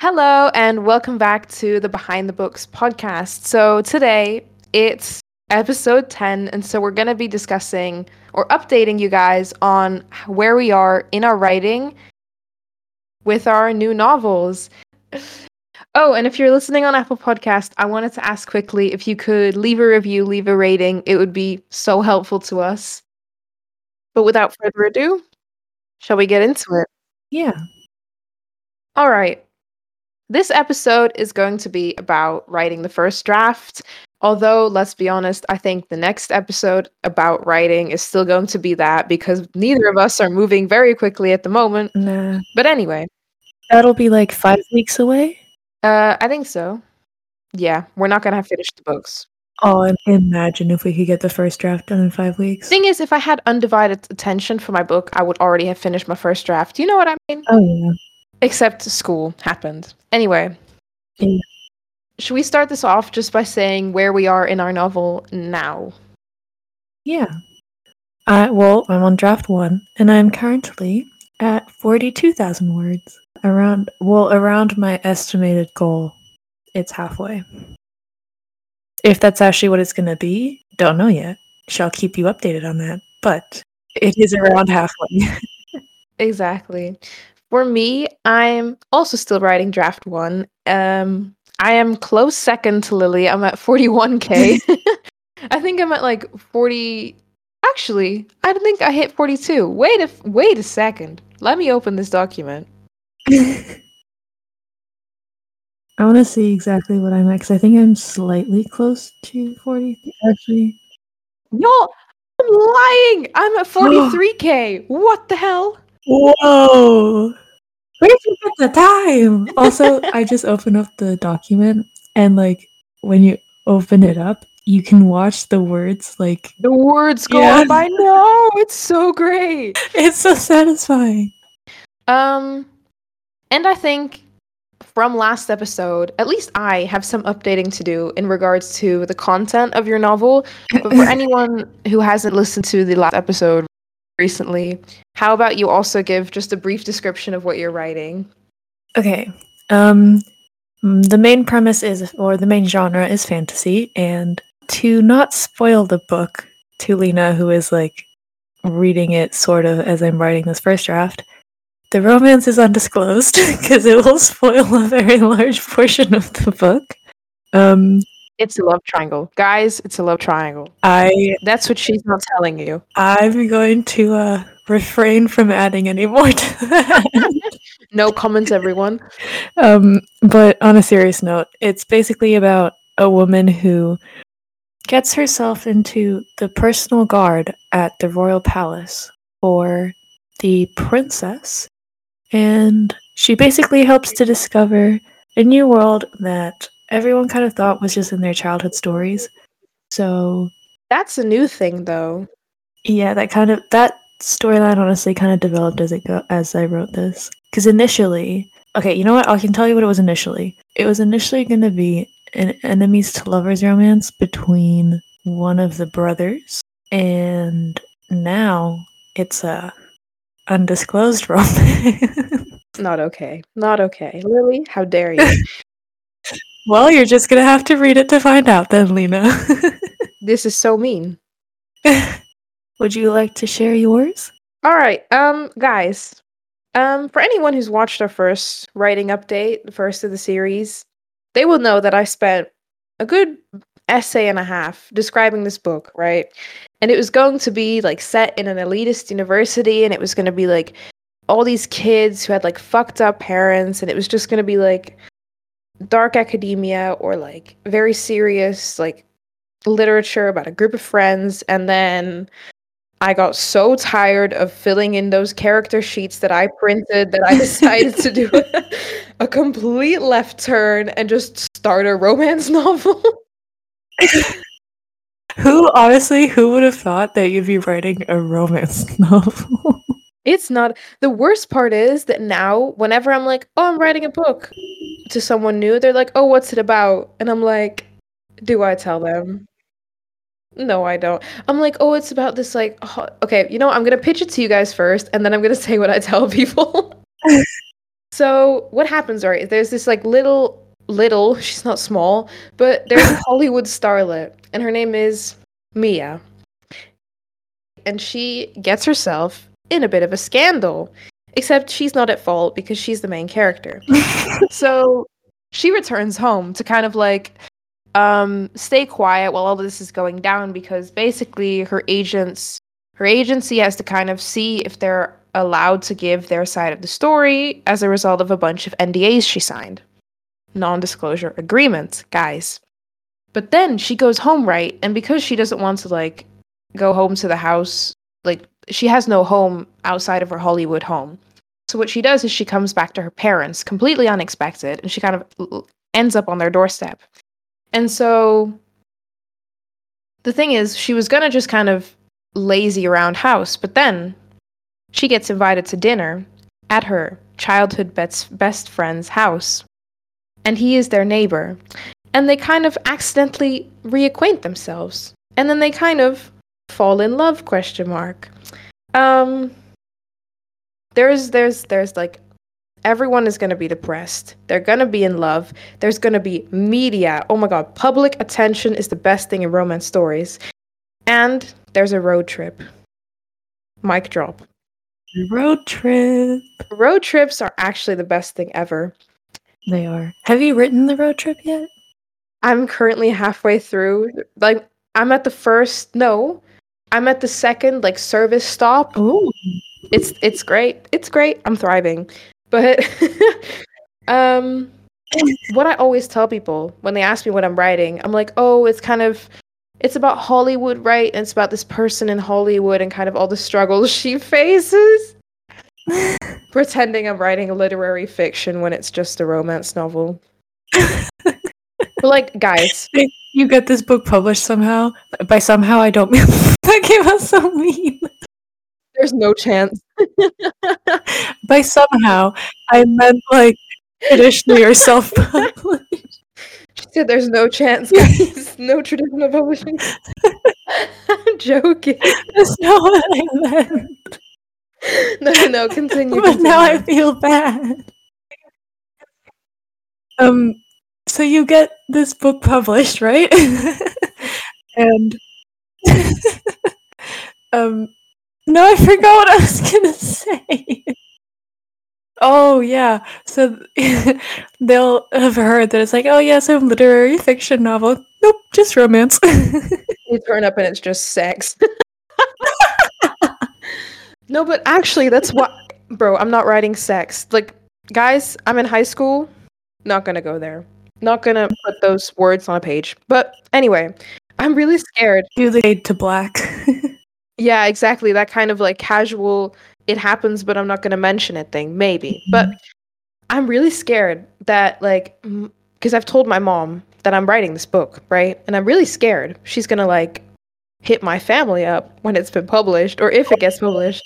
Hello, and welcome back to the Behind the Books podcast. So, today it's episode 10, and so we're going to be discussing or updating you guys on where we are in our writing with our new novels. Oh, and if you're listening on Apple Podcast, I wanted to ask quickly if you could leave a review, leave a rating. It would be so helpful to us. But without further ado, shall we get into it? Yeah. All right. This episode is going to be about writing the first draft. Although, let's be honest, I think the next episode about writing is still going to be that because neither of us are moving very quickly at the moment. Nah. But anyway, That'll be like five weeks away. uh, I think so. Yeah, we're not going to have finished the books. Oh, imagine if we could get the first draft done in five weeks. Thing is, if I had undivided attention for my book, I would already have finished my first draft. You know what I mean? Oh, yeah. Except school happened. Anyway, Yeah. should we start this off just by saying where we are in our novel now? Yeah. I, well, I'm on draft one, and I'm currently at 42,000 words. Around, well, around my estimated goal. It's halfway. If that's actually what it's going to be, don't know yet. Shall keep you updated on that. But it is around halfway. Exactly. For me, I'm also still writing draft one. Um, I am close second to Lily. I'm at 41k. I think I'm at like 40. Actually, I think I hit 42. Wait a f- wait a second. Let me open this document. I want to see exactly what I'm at because I think I'm slightly close to 40. Actually, Y'all, I'm lying. I'm at 43k. what the hell? Whoa! Where did you get the time? Also, I just opened up the document, and like when you open it up, you can watch the words. Like The words go Yeah. up. I know. It's so great. it's so satisfying. Um, and I think from last episode, at least I have some updating to do in regards to the content of your novel. But for anyone who hasn't listened to the last episode recently, how about you also give just a brief description of what you're writing? Okay. Um mm, the main premise is or the main genre is fantasy and to not spoil the book to Lena who is like reading it sort of as I'm writing this first draft, the romance is undisclosed because it will spoil a very large portion of the book. Um It's a love triangle. Guys, it's a love triangle. I That's what she's not telling you. I'm going to uh refrain from adding any more to that. No comments, everyone. Um, but on a serious note, it's basically about a woman who gets herself into the personal guard at the royal palace for the princess, and she basically helps to discover a new world that everyone kind of thought was just in their childhood stories. So That's a new thing, though. yeah, that kind of that storyline honestly kind of developed as it go as I wrote this. Because initially, okay, you know what? I can tell you what it was initially. It was initially going to be an enemies to lovers romance between one of the brothers, and now it's a undisclosed romance. Not okay. Not okay. Lily, how dare you? well, you're just gonna have to read it to find out, then, Lena. this is so mean. Would you like to share yours? All right, um, guys. Um, for anyone who's watched our first writing update, the first of the series, they will know that I spent a good essay and a half describing this book, right? And it was going to be like set in an elitist university, and it was going to be like all these kids who had like fucked up parents, and it was just going to be like dark academia or like very serious like literature about a group of friends, and then I got so tired of filling in those character sheets that I printed that I decided to do a complete left turn and just start a romance novel. Who honestly, who would have thought that you'd be writing a romance novel? It's not the worst part is that now whenever I'm like, "Oh, I'm writing a book" to someone new, they're like, "Oh, what's it about?" And I'm like, "Do I tell them?" No, I don't. I'm like, "Oh, it's about this like ho- okay, you know, I'm going to pitch it to you guys first and then I'm going to say what I tell people." So what happens, right? There's this like little little, she's not small, but there's a Hollywood starlet, and her name is Mia. And she gets herself in a bit of a scandal. Except she's not at fault because she's the main character. so she returns home to kind of like um stay quiet while all this is going down because basically her agents her agency has to kind of see if they're allowed to give their side of the story as a result of a bunch of NDAs she signed. Non disclosure agreements, guys. But then she goes home, right? And because she doesn't want to like go home to the house, like she has no home outside of her Hollywood home. So what she does is she comes back to her parents completely unexpected and she kind of ends up on their doorstep. And so the thing is she was going to just kind of lazy around house, but then she gets invited to dinner at her childhood best, best friend's house. And he is their neighbor. And they kind of accidentally reacquaint themselves. And then they kind of fall in love question mark. Um there's there's there's like everyone is going to be depressed. They're going to be in love. There's going to be media. Oh my god, public attention is the best thing in romance stories. And there's a road trip. Mic drop. Road trip. Road trips are actually the best thing ever. They are. Have you written the road trip yet? I'm currently halfway through. Like I'm at the first no. I'm at the second like service stop. Oh. It's it's great. It's great. I'm thriving. But um what I always tell people when they ask me what I'm writing, I'm like, "Oh, it's kind of it's about Hollywood, right? And it's about this person in Hollywood and kind of all the struggles she faces. Pretending I'm writing a literary fiction when it's just a romance novel. but like, guys, you get this book published somehow. By somehow, I don't mean came out so mean. There's no chance. By somehow, I meant like traditionally or self-published. She said there's no chance, guys. no traditional publishing. I'm joking. That's not what I meant. No, no, continue. But continue. now I feel bad. Um, so you get this book published, right? and um, no, I forgot what I was gonna say. Oh yeah, so they'll have heard that it's like, oh yeah, some literary fiction novel. Nope, just romance. You turn up and it's just sex. no, but actually, that's what, bro. I'm not writing sex. Like, guys, I'm in high school. Not gonna go there. Not gonna put those words on a page. But anyway, I'm really scared. Do the fade to black. Yeah, exactly. That kind of like casual, it happens, but I'm not gonna mention it thing. Maybe, mm-hmm. but I'm really scared that like, because I've told my mom that I'm writing this book, right? And I'm really scared she's gonna like hit my family up when it's been published or if it gets published.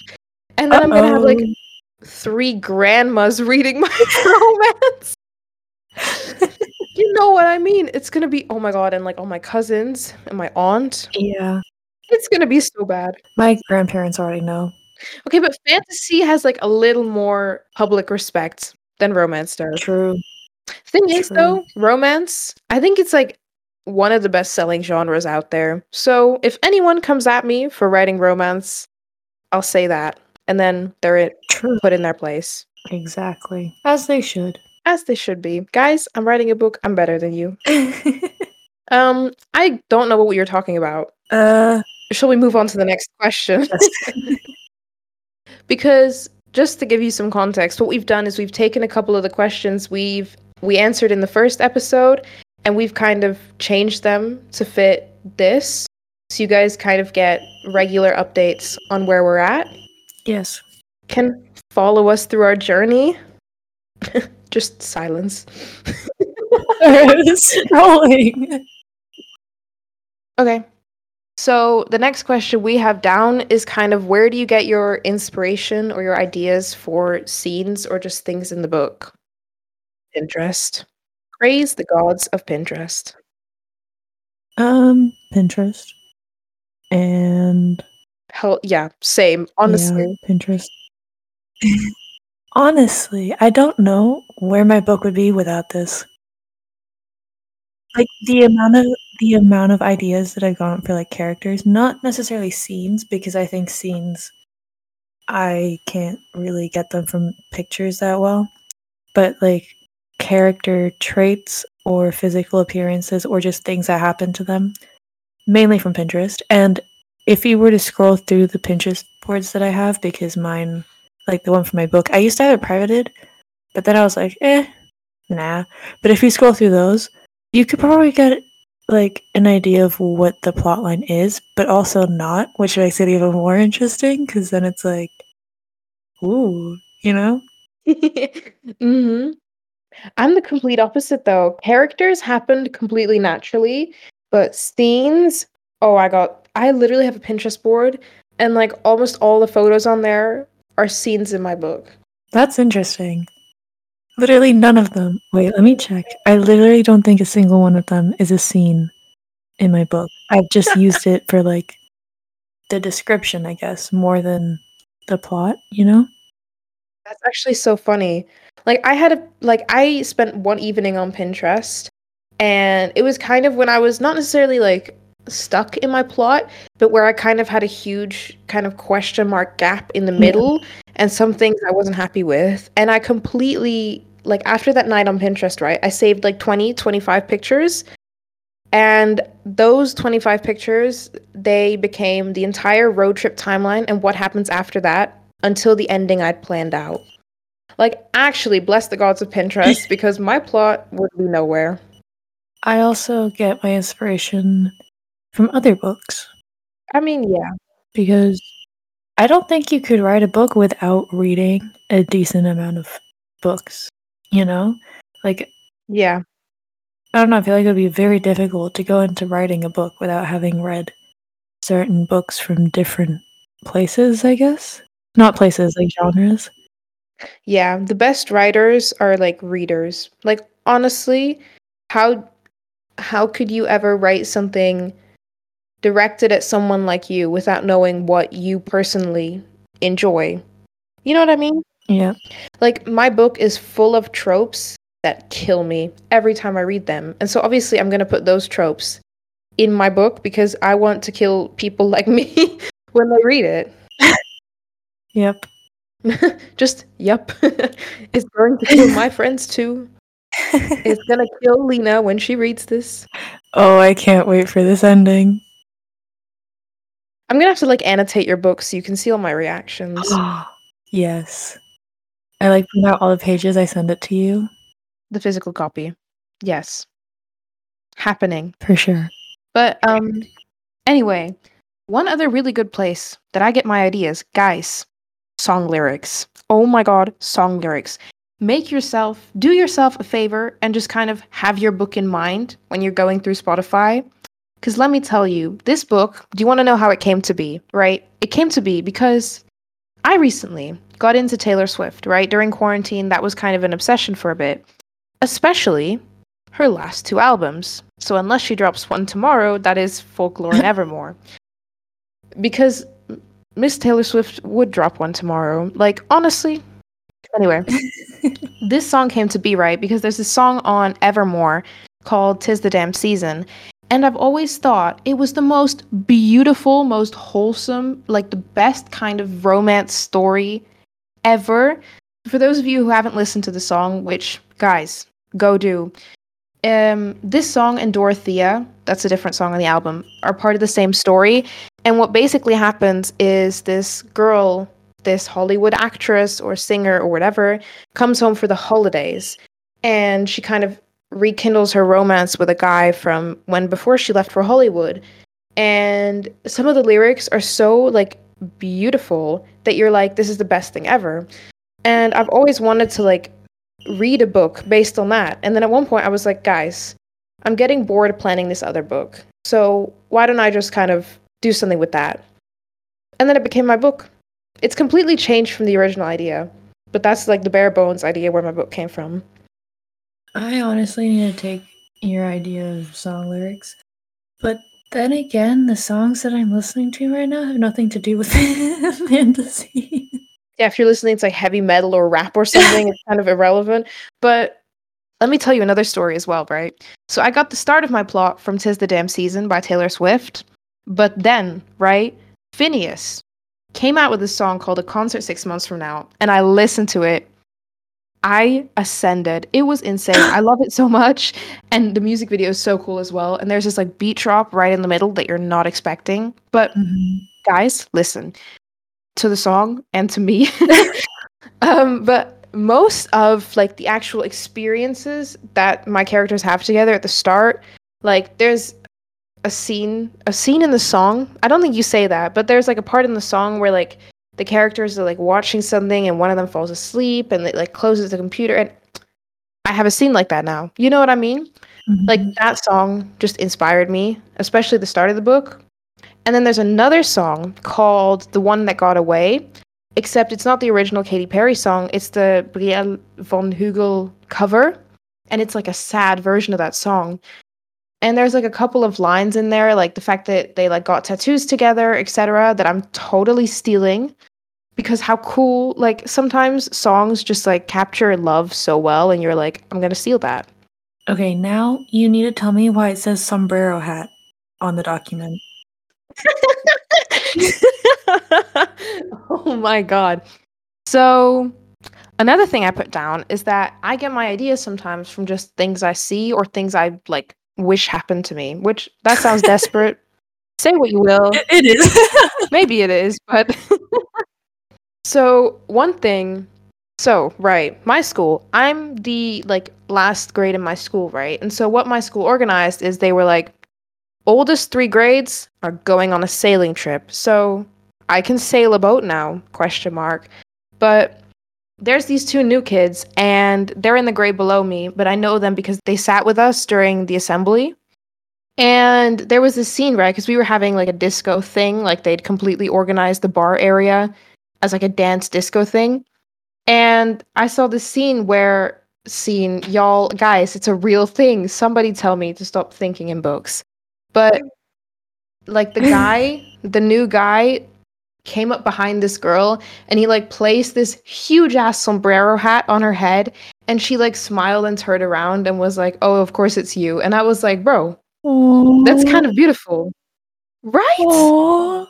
And then I'm gonna have like three grandmas reading my romance. you know what I mean? It's gonna be oh my god, and like all my cousins and my aunt. yeah, It's gonna be so bad. my grandparents already know. Okay, but fantasy has like a little more public respect than romance does. True. Thing is, though, romance, I think it's like one of the best selling genres out there. So if anyone comes at me for writing romance, I'll say that. And then they're it, True. put in their place. Exactly. As they should. As they should be. Guys, I'm writing a book. I'm better than you. Um, I don't know what you're talking about. uh, Shall we move on to the next question? because just to give you some context what we've done is we've taken a couple of the questions we've we answered in the first episode and we've kind of changed them to fit this so you guys kind of get regular updates on where we're at yes. can follow us through our journey just silence Scrolling. okay so the next question we have down is kind of where do you get your inspiration or your ideas for scenes or just things in the book pinterest praise the gods of pinterest Um, Pinterest. And Hell yeah, same. Honestly, yeah, Pinterest. Honestly, I don't know where my book would be without this. Like the amount of the amount of ideas that I've gone for like characters, not necessarily scenes, because I think scenes I can't really get them from pictures that well. But like character traits or physical appearances or just things that happen to them, mainly from Pinterest. And if you were to scroll through the Pinterest boards that I have, because mine, like the one for my book, I used to have it privated, but then I was like, eh, nah. But if you scroll through those, you could probably get like an idea of what the plot line is, but also not, which makes it even more interesting because then it's like, ooh, you know? hmm I'm the complete opposite though. Characters happened completely naturally, but scenes, oh, I got, I literally have a Pinterest board and like almost all the photos on there are scenes in my book. That's interesting. Literally none of them. Wait, let me check. I literally don't think a single one of them is a scene in my book. I've just used it for like the description, I guess, more than the plot, you know? That's actually so funny. Like I had a like I spent one evening on Pinterest and it was kind of when I was not necessarily like stuck in my plot, but where I kind of had a huge kind of question mark gap in the middle yeah. And some things I wasn't happy with. And I completely like after that night on Pinterest, right? I saved like 20, 25 pictures. And those 25 pictures, they became the entire road trip timeline and what happens after that until the ending I'd planned out. Like, actually, bless the gods of Pinterest because my plot would be nowhere. I also get my inspiration from other books. I mean, yeah. Because I don't think you could write a book without reading a decent amount of books, you know? Like, yeah. I don't know, I feel like it would be very difficult to go into writing a book without having read certain books from different places, I guess. Not places, like genres. Yeah, the best writers are like readers. Like honestly, how how could you ever write something directed at someone like you without knowing what you personally enjoy? You know what I mean? Yeah. Like my book is full of tropes that kill me every time I read them. And so obviously I'm going to put those tropes in my book because I want to kill people like me when they read it. Yep. Just yep. it's going to kill my friends too. it's gonna kill Lena when she reads this. Oh, I can't wait for this ending. I'm gonna have to like annotate your book so you can see all my reactions. yes. I like print out all the pages, I send it to you. The physical copy. Yes. Happening. For sure. But um anyway, one other really good place that I get my ideas, guys, song lyrics. Oh my god, song lyrics. Make yourself, do yourself a favor and just kind of have your book in mind when you're going through Spotify. Because let me tell you, this book, do you want to know how it came to be, right? It came to be because I recently got into Taylor Swift, right? During quarantine, that was kind of an obsession for a bit, especially her last two albums. So unless she drops one tomorrow, that is Folklore and Evermore. Because Miss Taylor Swift would drop one tomorrow. Like, honestly. Anyway, this song came to be, right? Because there's a song on Evermore called Tis the Damn Season. And I've always thought it was the most beautiful, most wholesome, like the best kind of romance story ever. For those of you who haven't listened to the song, which, guys, go do. Um, this song and Dorothea, that's a different song on the album, are part of the same story. And what basically happens is this girl, this Hollywood actress or singer or whatever, comes home for the holidays and she kind of rekindles her romance with a guy from when before she left for Hollywood. And some of the lyrics are so like beautiful that you're like, this is the best thing ever. And I've always wanted to like read a book based on that. And then at one point I was like, guys, I'm getting bored planning this other book. So why don't I just kind of do something with that. And then it became my book. It's completely changed from the original idea, but that's like the bare bones idea where my book came from. I honestly need to take your idea of song lyrics, but then again, the songs that I'm listening to right now have nothing to do with fantasy. yeah, if you're listening to like heavy metal or rap or something, it's kind of irrelevant. But let me tell you another story as well, right? So I got the start of my plot from Tis the Damn Season by Taylor Swift. But then, right, Finneas came out with a song called A Concert Six Months From Now, and I listened to it. I ascended. It was insane. I love it so much. And the music video is so cool as well. And there's this like beat drop right in the middle that you're not expecting. But Mhm. guys, listen to the song and to me. um, but most of like the actual experiences that my characters have together at the start, like there's a scene, a scene in the song. I don't think you say that, but there's like a part in the song where like the characters are like watching something and one of them falls asleep and it like closes the computer and I have a scene like that now. You know what I mean? like Mhm. that song just inspired me especially the start of the book and then there's another song called the one that got away except it's not the original Katy Perry song it's the Brielle von Hugel cover and it's like a sad version of that song and there's like a couple of lines in there like the fact that they like got tattoos together etc that I'm totally stealing because how cool like sometimes songs just like capture love so well and you're like I'm to steal that Okay, now you need to tell me why it says sombrero hat on the document. oh my god. So, another thing I put down is that I get my ideas sometimes from just things I see or things I like wish happened to me, which that sounds desperate. Say what you will. It is. Maybe it is, but so one thing so right my school i'm the like last grade in my school right and so what my school organized is they were like oldest three grades are going on a sailing trip so i can sail a boat now question mark but there's these two new kids and they're in the grade below me but i know them because they sat with us during the assembly and there was this scene, right? Because we were having like a disco thing, like they'd completely organized the bar area as like a dance disco thing. And I saw this scene where scene, y'all guys, it's a real thing. Somebody tell me to stop thinking in books. But like the guy, the new guy came up behind this girl and he like placed this huge ass sombrero hat on her head and she like smiled and turned around and was like, "Oh, of course it's you." And I was like, "Bro, that's kind of beautiful. Right? Aw.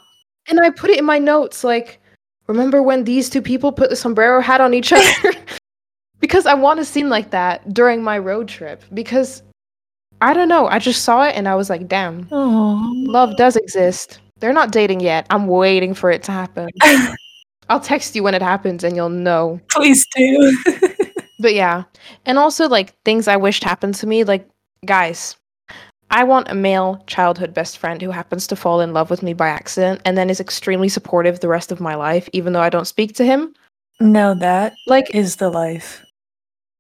And I put it in my notes like, remember when these two people put the sombrero hat on each other? because I want a scene like that during my road trip. Because I don't know, I just saw it and I was like, damn, Aw. love does exist. They're not dating yet. I'm waiting for it to happen. I'll text you when it happens and you'll know. Please do. But yeah. And also like things I wished happened to me, like guys, I want a male childhood best friend who happens to fall in love with me by accident and then is extremely supportive the rest of my life, even though I don't speak to him. no, that Like is the life.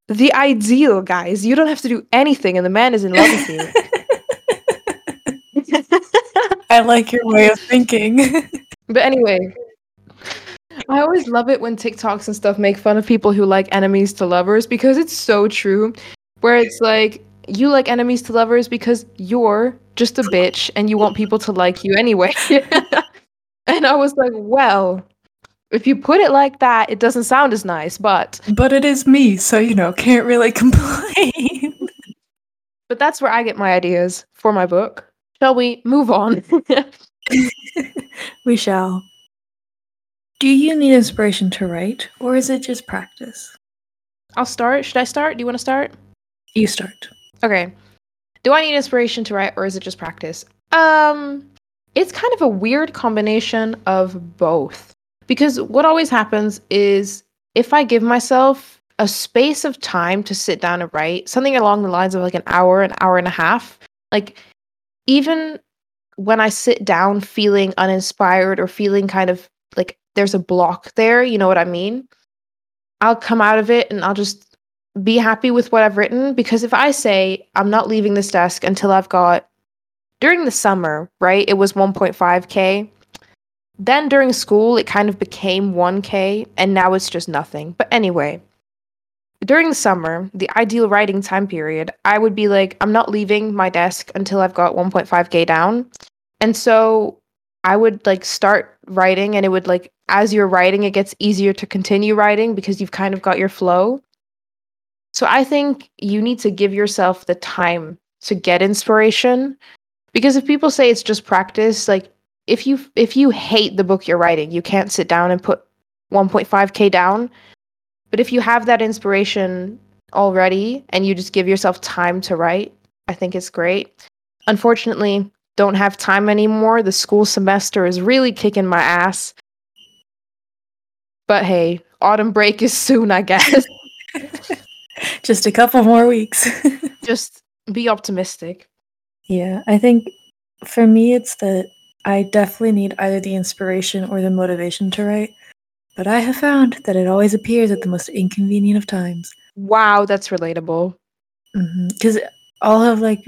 the ideal, guys. You don't have to do anything and the man is in love with you. I like your way of thinking. but anyway. I always love it when TikToks and stuff make fun of people who like enemies to lovers because it's so true. Where it's like you like enemies to lovers because you're just a bitch and you want people to like you anyway. and I was like, well, if you put it like that, it doesn't sound as nice, but but it is me, so you know, can't really complain. but that's where I get my ideas for my book. Shall we move on? we shall. Do you need inspiration to write, or is it just practice? I'll start. Should I start? Do you want to start? You start. Okay. Do I need inspiration to write or is it just practice? Um it's kind of a weird combination of both. Because what always happens is if I give myself a space of time to sit down and write, something along the lines of like an hour, an hour and a half, like even when I sit down feeling uninspired or feeling kind of like there's a block there, you know what I mean? I'll come out of it and I'll just be happy with what I've written because if I say I'm not leaving this desk until I've got during the summer, right? It was 1.5k. Then during school it kind of became 1k and now it's just nothing. But anyway, during the summer, the ideal writing time period, I would be like I'm not leaving my desk until I've got 1.5k down. And so I would like start writing and it would like as you're writing it gets easier to continue writing because you've kind of got your flow. So I think you need to give yourself the time to get inspiration because if people say it's just practice like if you if you hate the book you're writing, you can't sit down and put 1.5k down. But if you have that inspiration already and you just give yourself time to write, I think it's great. Unfortunately, don't have time anymore. The school semester is really kicking my ass. But hey, autumn break is soon, I guess. Just a couple more weeks. just be optimistic. Yeah, I think for me, it's that I definitely need either the inspiration or the motivation to write. But I have found that it always appears at the most inconvenient of times. Wow, that's relatable. Mm-hmm. Because I'll have like,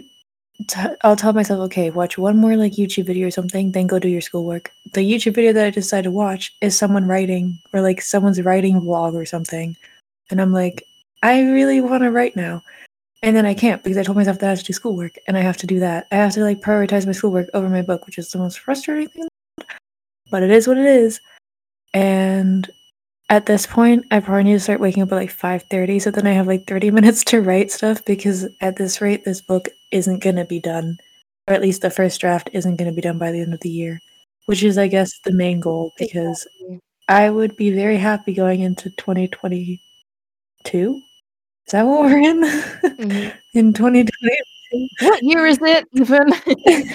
t- I'll tell myself, okay, watch one more like YouTube video or something, then go do your schoolwork. The YouTube video that I decide to watch is someone writing or like someone's writing vlog or something. And I'm like, I really want to write now. And then I can't because I told myself that I have to do schoolwork and I have to do that. I have to like prioritize my schoolwork over my book, which is the most frustrating thing. But it is what it is. And at this point, I probably need to start waking up at like 5:30 so then I have like 30 minutes to write stuff because at this rate this book isn't going to be done. Or at least the first draft isn't going to be done by the end of the year, which is I guess the main goal because Exactly. I would be very happy going into 2022. Is that what we're in? Mhm. in 2020. What year is it even?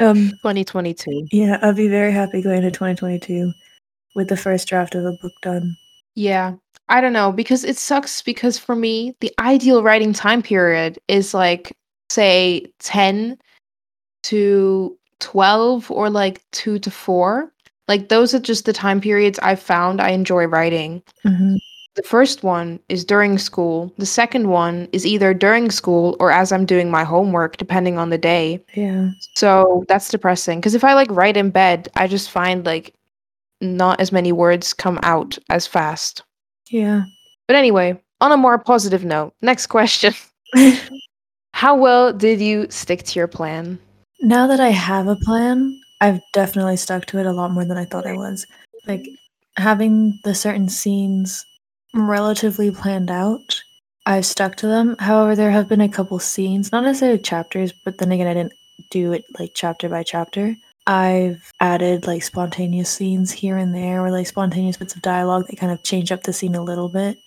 Um, 2022. yeah, I'd be very happy going to 2022 with the first draft of a book done. Yeah. I don't know because it sucks because for me, the ideal writing time period is like say 10 to 12 or like 2 to 4. Like those are just the time periods I've found I enjoy writing. hmm The first one is during school. The second one is either during school or as I'm doing my homework depending on the day. Yeah. So that's depressing because if I like write in bed, I just find like not as many words come out as fast. Yeah. But anyway, on a more positive note, next question. How well did you stick to your plan? now that I have a plan, I've definitely stuck to it a lot more than I thought I was. Like having the certain scenes relatively planned out, I've stuck to them. However, there have been a couple scenes, not necessarily chapters, but then again, I didn't do it like chapter by chapter. I've added like spontaneous scenes here and there, or like spontaneous bits of dialogue that kind of change up the scene a little bit.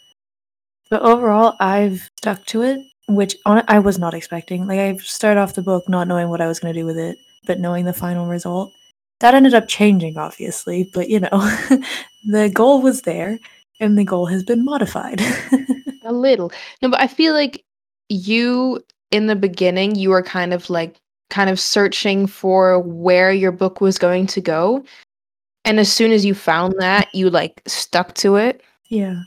But overall, I've stuck to it, which on I was not expecting. Like I started off the book not knowing what I was going to do with it, but knowing the final result. That ended up changing, obviously, but you know, the goal was there, and the goal has been modified. A little. No, but I feel like you in the beginning, you were kind of like kind of searching for where your book was going to go. And as soon as you found that, you like stuck to it. yeah,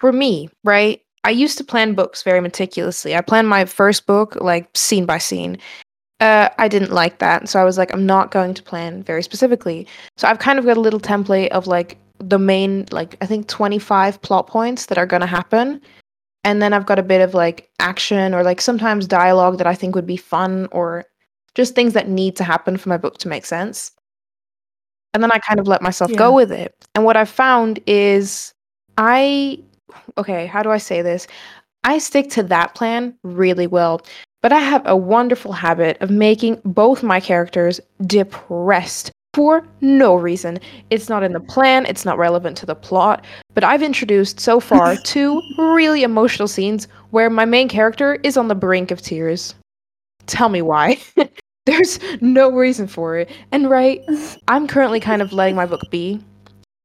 For me, right? I used to plan books very meticulously. I planned my first book like scene by scene. Uh, I didn't like that, so I was like, I'm not going to plan very specifically. So I've kind of got a little template of like the main, like I think 25 plot points that are going to happen, and then I've got a bit of like action or like sometimes dialogue that I think would be fun or just things that need to happen for my book to make sense. And then I kind of let myself Yeah. go with it. And what I've found is I okay, how do I say this? I stick to that plan really well, but I have a wonderful habit of making both my characters depressed for no reason. It's not in the plan, it's not relevant to the plot, but I've introduced so far two really emotional scenes where my main character is on the brink of tears. Tell me why. There's no reason for it. And right, I'm currently kind of letting my book be.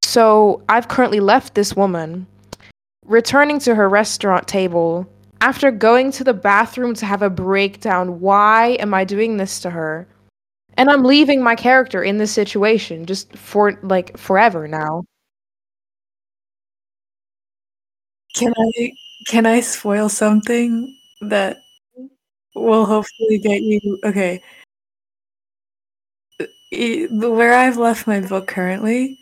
So I've currently left this woman returning to her restaurant table after going to the bathroom to have a breakdown. Why am I doing this to her? And I'm leaving my character in this situation just for like forever now. can I can I spoil something that will hopefully get you okay? The- Where I've left my book currently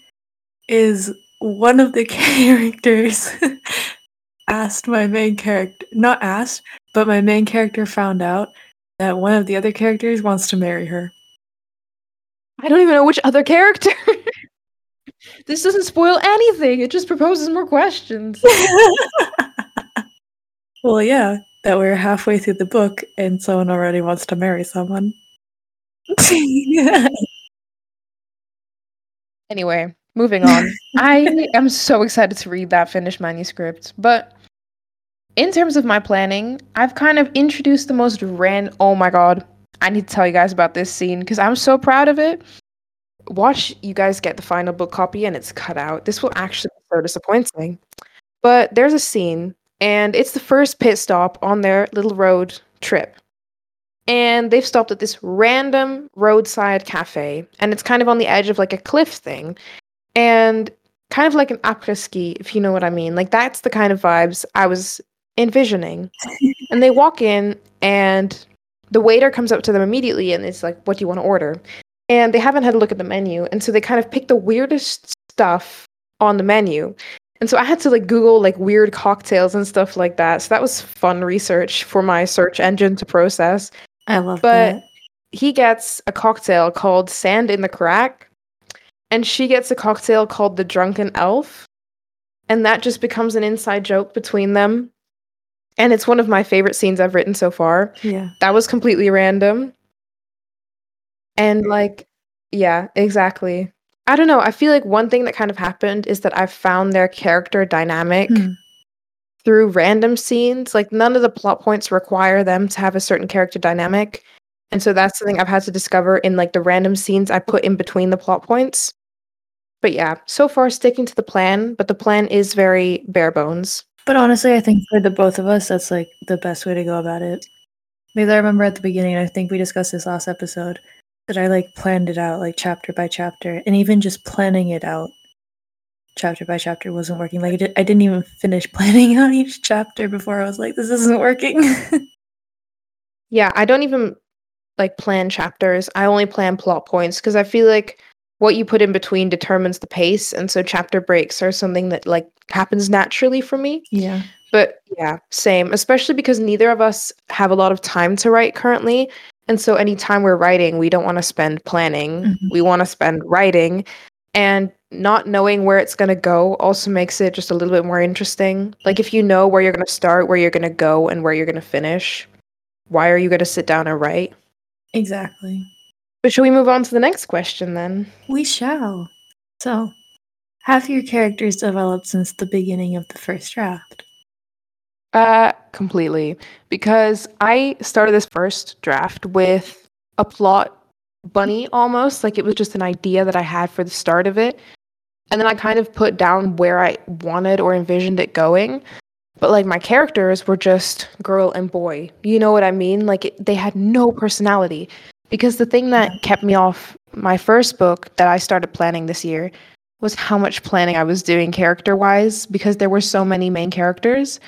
is one of the characters asked my main character not asked, but my main character found out that one of the other characters wants to marry her. I don't even know which other character. this doesn't spoil anything. It just proposes more questions. well, yeah, that we're halfway through the book and someone already wants to marry someone. Anyway, moving on. I am so excited to read that finished manuscript. But in terms of my planning, I've kind of introduced the most ran. Oh my god, I need to tell you guys about this scene because I'm so proud of it. Watch you guys get the final book copy and it's cut out. This will actually be so disappointing. But there's a scene, and it's the first pit stop on their little road trip. And they've stopped at this random roadside cafe, and it's kind of on the edge of like a cliff thing. And kind of like an après ski, if you know what I mean. Like that's the kind of vibes I was envisioning. and they walk in, and the waiter comes up to them immediately and it's like, What do you want to order? And they haven't had a look at the menu. And so they kind of pick the weirdest stuff on the menu. And so I had to like Google like weird cocktails and stuff like that. So that was fun research for my search engine to process. I love but that. he gets a cocktail called Sand in the Crack, and she gets a cocktail called the Drunken Elf. And that just becomes an inside joke between them. And it's one of my favorite scenes I've written so far. Yeah. That was completely random. And like, yeah, exactly. I don't know. I feel like one thing that kind of happened is that I found their character dynamic Hmm. Through random scenes. Like, none of the plot points require them to have a certain character dynamic. And so that's something I've had to discover in like the random scenes I put in between the plot points. But yeah, so far sticking to the plan, but the plan is very bare bones. But honestly, I think for the both of us, that's like the best way to go about it. Because I remember at the beginning, I think we discussed this last episode, that I like planned it out like chapter by chapter, and even just planning it out chapter by chapter wasn't working. Like I, did, I didn't even finish planning on each chapter before I was like, this isn't working. Yeah, I don't even like plan chapters. I only plan plot points because I feel like what you put in between determines the pace, and so chapter breaks are something that like happens naturally for me. yeah. But yeah, same, especially because neither of us have a lot of time to write currently. And so anytime we're writing, we don't want to spend planning. Mhm. We want to spend writing. And not knowing where it's going to go also makes it just a little bit more interesting. Like if you know where you're going to start, where you're going to go, and where you're going to finish, why are you going to sit down and write? Exactly. But should we move on to the next question then? We shall. So, have your characters developed since the beginning of the first draft? Uh, completely. Because I started this first draft with a plot bunny almost. Like it was just an idea that I had for the start of it. And then I kind of put down where I wanted or envisioned it going. But like my characters were just girl and boy. You know what I mean? Like it, they had no personality. Because the thing that kept me off my first book that I started planning this year was how much planning I was doing character wise because there were so many main characters.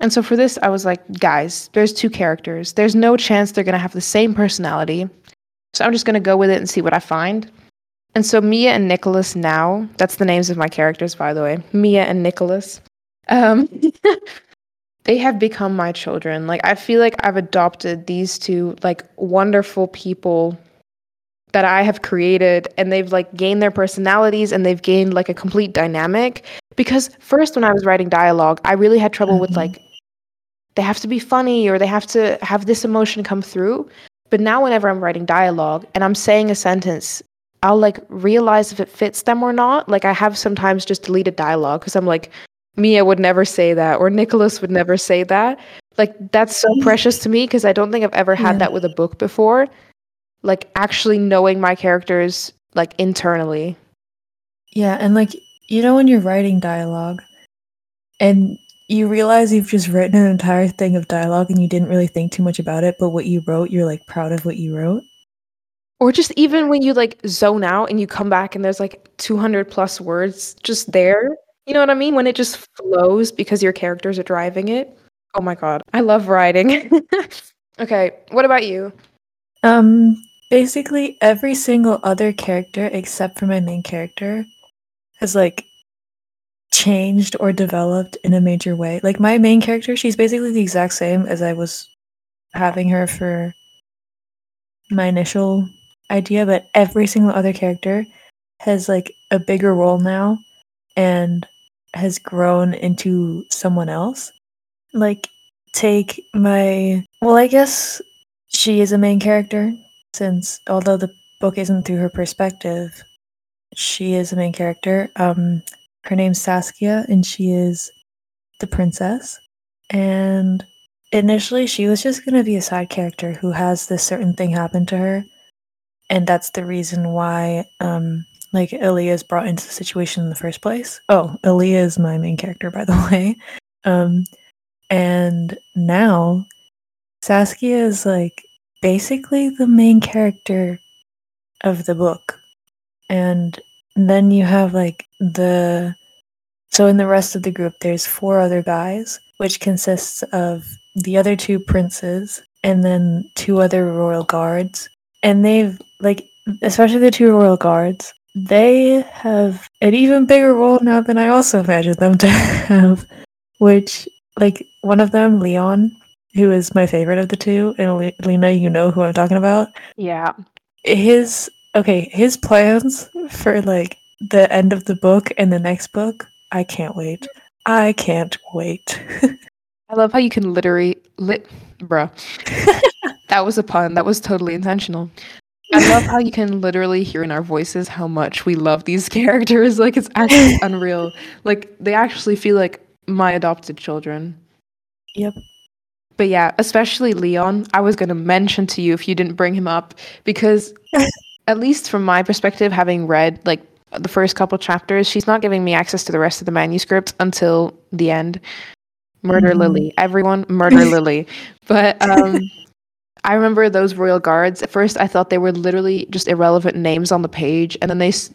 And so for this, I was like, guys, there's two characters. There's no chance they're going to have the same personality. So I'm just going to go with it and see what I find. And so Mia and Nicholas now, that's the names of my characters, by the way Mia and Nicholas. Um, they have become my children. Like, I feel like I've adopted these two, like, wonderful people that I have created, and they've, like, gained their personalities and they've gained, like, a complete dynamic. Because first, when I was writing dialogue, I really had trouble with, Mhm. like, they have to be funny or they have to have this emotion come through. But now, whenever I'm writing dialogue and I'm saying a sentence, I'll like realize if it fits them or not. Like, I have sometimes just deleted dialogue because I'm like, Mia would never say that or Nicholas would never say that. Like, that's so mm. precious to me because I don't think I've ever had Yeah. that with a book before. Like, actually knowing my characters, like, internally. Yeah, and like you know when you're writing dialogue and you realize you've just written an entire thing of dialogue and you didn't really think too much about it, but what you wrote, you're like proud of what you wrote. Or just even when you like zone out and you come back and there's like 200 plus words just there. You know what I mean? When it just flows because your characters are driving it. Oh my God. I love writing. okay. What about you? Um basically every single other character except for my main character has like changed or developed in a major way. Like my main character, she's basically the exact same as I was having her for my initial idea but every single other character has like a bigger role now and has grown into someone else. Like, take my. Well, I guess she is a main character, since although the book isn't through her perspective, she is a main character. Um, her name's Saskia, and she is the princess. And initially, she was just going to be a side character who has this certain thing happen to her. And that's the reason why, um, like, Aaliyah is brought into the situation in the first place. Oh, Aaliyah is my main character, by the way. Um, and now, Saskia is like basically the main character of the book. And then you have like the so in the rest of the group there's four other guys, which consists of the other two princes and then two other royal guards. And they've like especially the two royal guards, they have an even bigger role now than I also imagined them to have. Which like one of them, Leon, who is my favorite of the two, and Le- Lena, you know who I'm talking about. Yeah. His okay, his plans for like the end of the book and the next book. I can't wait. I can't wait. I love how you can literally lit bruh. that was a pun. That was totally intentional. I love how you can literally hear in our voices how much we love these characters. Like it's actually unreal. Like they actually feel like my adopted children. Yep. But yeah, especially Leon, I was going to mention to you if you didn't bring him up because at least from my perspective having read like the first couple chapters, she's not giving me access to the rest of the manuscript until the end. Murder Mhm. Lily. Everyone murder Lily. But um I remember those royal guards. At first I thought they were literally just irrelevant names on the page and then they s-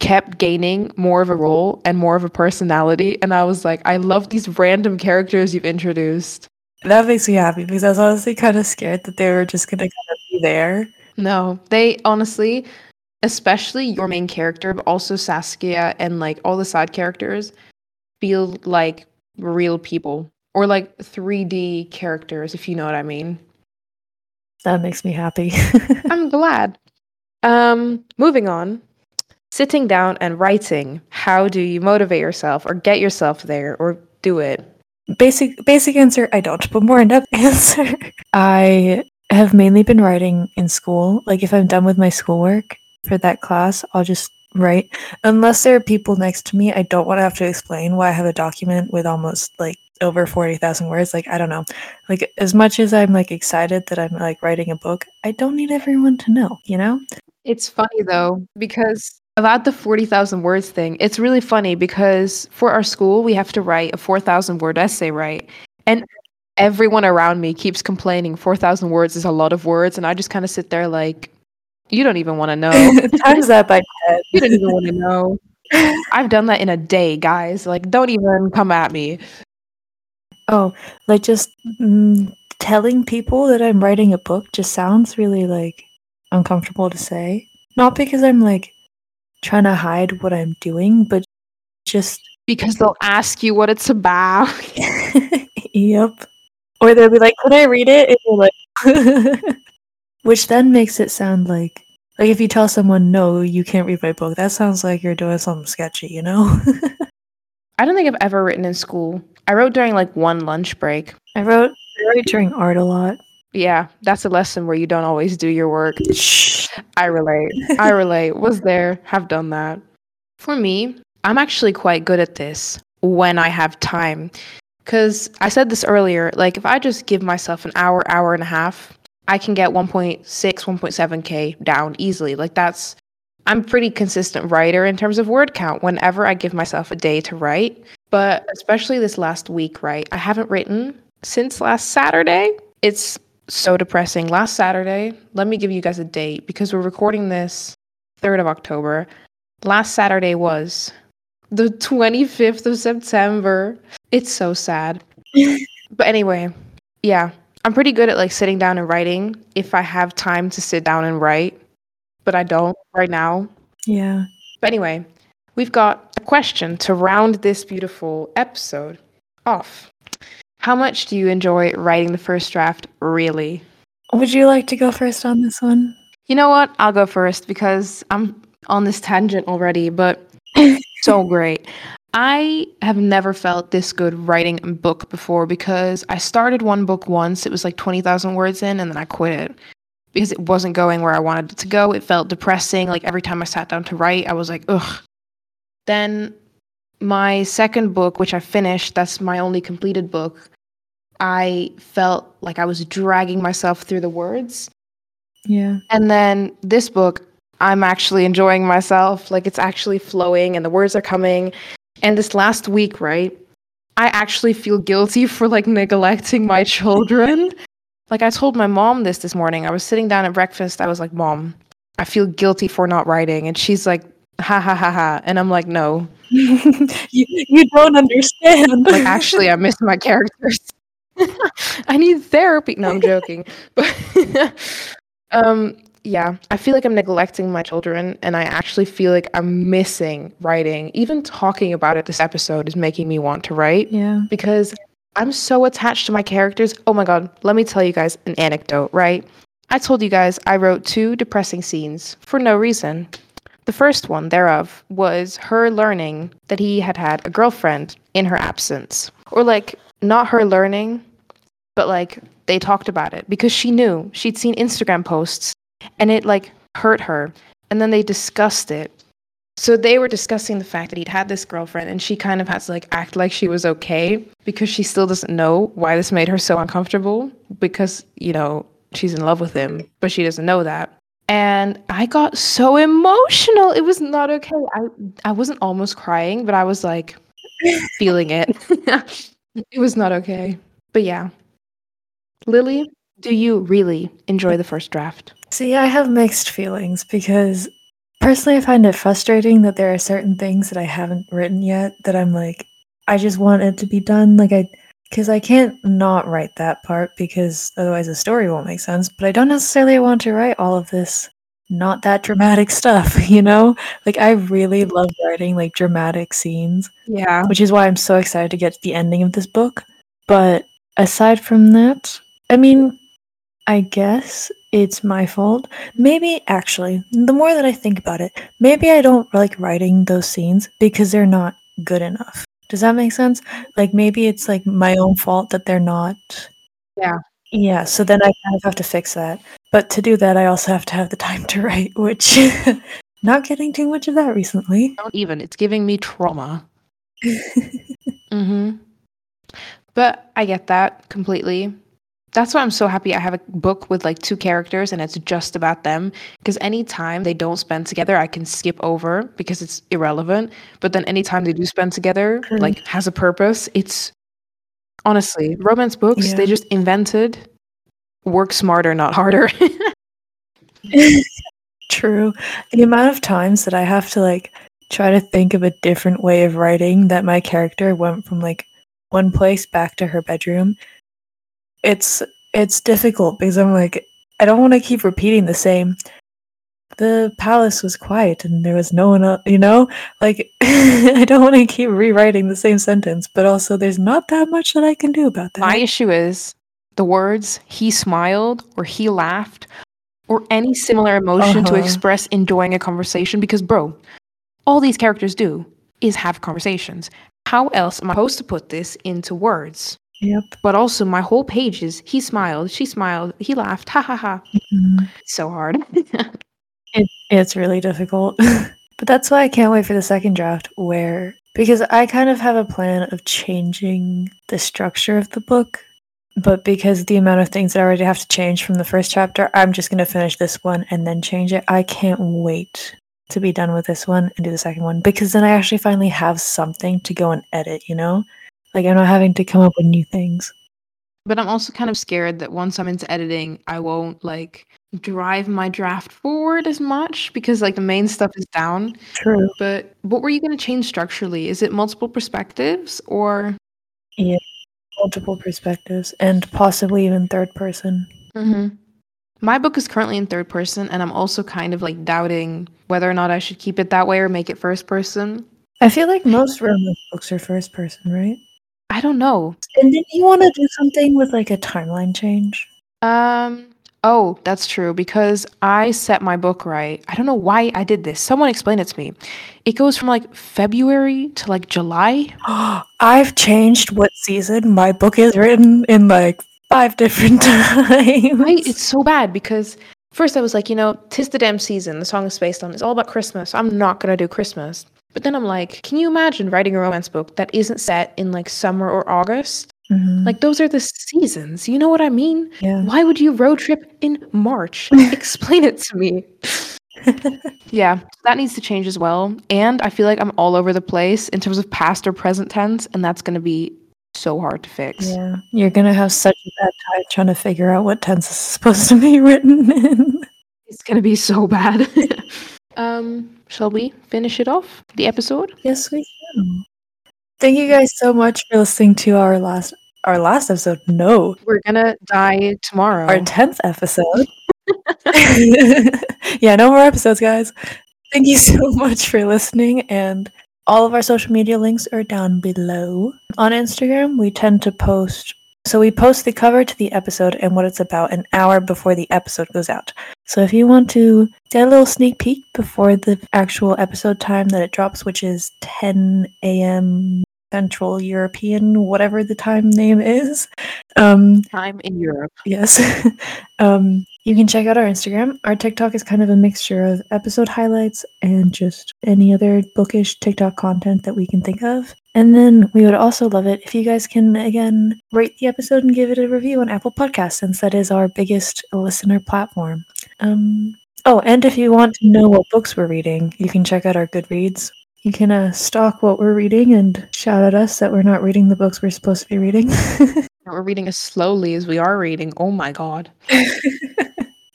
kept gaining more of a role and more of a personality and I was like, I love these random characters you've introduced. That makes me happy because I was honestly kind of scared that they were just gonna kind of be there. No, they honestly, especially your main character, but also Saskia and like all the side characters, feel like real people or like 3D characters, if you know what I mean. That makes me happy. I'm glad. Um, moving on. Sitting down and writing. How do you motivate yourself or get yourself there or do it? basic basic answer I don't, but more in-depth answer. I have mainly been writing in school. Like if I'm done with my schoolwork for that class, I'll just write. Unless there are people next to me, I don't want to have to explain why I have a document with almost like over 40,000 words. Like I don't know. Like as much as I'm like excited that I'm like writing a book, I don't need everyone to know, you know? It's funny though, because about the 40,000 words thing, it's really funny because for our school, we have to write a 4,000 word essay, right? And everyone around me keeps complaining 4,000 words is a lot of words. And I just kind of sit there like, you don't even want to know. Times that by 10. you don't even want to know. I've done that in a day, guys. Like, don't even come at me. Oh, like just mm, telling people that I'm writing a book just sounds really like uncomfortable to say. Not because I'm like trying to hide what I'm doing, but just Because they'll ask you what it's about. yep. Or they'll be like, "Can I read it?" And you're like, which then makes it sound like like if you tell someone, "No, you can't read my book," that sounds like you're doing something sketchy, you know? I don't think I've ever written in school. I wrote during like one lunch break. I wrote I wrote during art a lot. Yeah, that's a lesson where you don't always do your work. Shh. I relate. I relate. Was there, have done that. For me, I'm actually quite good at this when I have time. Because I said this earlier, like if I just give myself an hour, hour and a half, I can get 1.6, 1.7K down easily. Like that's, I'm pretty consistent writer in terms of word count whenever I give myself a day to write. But especially this last week, right? I haven't written since last Saturday. It's so depressing. Last Saturday, let me give you guys a date because we're recording this 3rd of October. Last Saturday was the 25th of September. It's so sad. but anyway, yeah, I'm pretty good at like sitting down and writing if I have time to sit down and write, but I don't right now. Yeah. But anyway, we've got a question to round this beautiful episode off. How much do you enjoy writing the first draft, really? Would you like to go first on this one? You know what? I'll go first because I'm on this tangent already, but so great. I have never felt this good writing a book before because I started one book once. It was like 20,000 words in, and then I quit it because it wasn't going where I wanted it to go. It felt depressing. Like every time I sat down to write, I was like, ugh. Then my second book, which I finished, that's my only completed book, I felt like I was dragging myself through the words. Yeah. And then this book, I'm actually enjoying myself. Like it's actually flowing and the words are coming. And this last week, right? I actually feel guilty for like neglecting my children. like I told my mom this this morning. I was sitting down at breakfast. I was like, "Mom, I feel guilty for not writing." And she's like, "Ha ha ha ha." And I'm like, "No." you, you don't understand. Like actually I miss my characters. I need therapy. No, I'm joking. But um yeah, I feel like I'm neglecting my children and I actually feel like I'm missing writing. Even talking about it this episode is making me want to write yeah. because I'm so attached to my characters. Oh my god, let me tell you guys an anecdote, right? I told you guys I wrote two depressing scenes for no reason. The first one thereof was her learning that he had had a girlfriend in her absence. Or like not her learning, but like they talked about it because she knew. She'd seen Instagram posts and it like hurt her. And then they discussed it. So they were discussing the fact that he'd had this girlfriend and she kind of had to like act like she was okay because she still doesn't know why this made her so uncomfortable because, you know, she's in love with him, but she doesn't know that. And I got so emotional. It was not okay. I I wasn't almost crying, but I was like feeling it. it was not okay. But yeah. Lily, do you really enjoy the first draft? See, I have mixed feelings because personally I find it frustrating that there are certain things that I haven't written yet that I'm like, I just want it to be done. Like I because I can't not write that part because otherwise the story won't make sense. But I don't necessarily want to write all of this not that dramatic stuff, you know? Like I really love writing like dramatic scenes. Yeah. Which is why I'm so excited to get to the ending of this book. But aside from that, I mean, I guess it's my fault. Maybe actually, the more that I think about it, maybe I don't like writing those scenes because they're not good enough. Does that make sense? Like maybe it's like my own fault that they're not. Yeah. Yeah. So then I kind of have to fix that. But to do that, I also have to have the time to write, which not getting too much of that recently. Don't even. It's giving me trauma. mm-hmm. But I get that completely. That's why I'm so happy I have a book with like two characters and it's just about them. Because any time they don't spend together, I can skip over because it's irrelevant. But then any time they do spend together, True. like has a purpose, it's honestly romance books, Yeah. they just invented work smarter, not harder. True. The amount of times that I have to like try to think of a different way of writing that my character went from like one place back to her bedroom. It's it's difficult because I'm like I don't want to keep repeating the same. The palace was quiet and there was no one else, you know? Like I don't want to keep rewriting the same sentence, but also there's not that much that I can do about that. My issue is the words he smiled or he laughed or any similar emotion to Uh-huh. express enjoying a conversation because, bro, all these characters do is have conversations. How else am I supposed to put this into words? Yep. But also, my whole page is he smiled, she smiled, he laughed, ha ha ha. Mhm. So hard. It's really difficult. but that's why I can't wait for the second draft where because I kind of have a plan of changing the structure of the book, but because the amount of things that I already have to change from the first chapter, I'm just going to finish this one and then change it. I can't wait to be done with this one and do the second one because then I actually finally have something to go and edit, you know? Like I'm not having to come up with new things. but I'm also kind of scared that once I'm into editing, I won't like drive my draft forward as much because like the main stuff is down. True. But what were you going to change structurally? Is it multiple perspectives or? Yeah, multiple perspectives and possibly even third person. Mm-hmm. My book is currently in third person, and I'm also kind of like doubting whether or not I should keep it that way or make it first person. I feel like most romance books are first person, right? I don't know. And did you want to do something with like a timeline change? Um, Oh, that's true because I set my book right. I don't know why I did this. Someone explain it to me. It goes from like February to like July. I've changed what season my book is written in like five different times. Right? It's so bad because first I was like, you know, tis the damn season. The song is based on. It's all about Christmas. I'm not gonna do Christmas. But then I'm like, can you imagine writing a romance book that isn't set in like summer or August? Mhm. Like those are the seasons. You know what I mean? yeah. Why would you road trip in March? Explain it to me. Yeah, that needs to change as well. And I feel like I'm all over the place in terms of past or present tense, and that's going to be so hard to fix. Yeah. You're gonna have such a bad time trying to figure out what tense is supposed to be written in. It's going to be so bad. Um, shall we finish it off the episode? Yes, we can. Thank you guys so much for listening to our last our last episode. No, We're going to die tomorrow. our tenth episode. yeah, no more episodes, guys. Thank you so much for listening, and all of our social media links are down below. On Instagram, we tend to post. So we post the cover to the episode and what it's about an hour before the episode goes out. So if you want to get a little sneak peek before the actual episode time that it drops, which is 10 a.m. Central European, whatever the time name is, um, time in Europe. Yes. um, you can check out our Instagram. Our TikTok is kind of a mixture of episode highlights and just any other bookish TikTok content that we can think of. And then we would also love it if you guys can, again, rate the episode and give it a review on Apple Podcasts, since that is our biggest listener platform. Um, oh, and if you want to know what books we're reading, you can check out our Goodreads. You can uh, stalk what we're reading and shout at us that we're not reading the books we're supposed to be reading. We're reading as slowly as we are reading. Oh my god.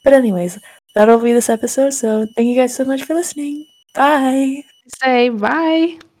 But anyways, that'll be this episode. So thank you guys so much for listening. Bye. Say bye.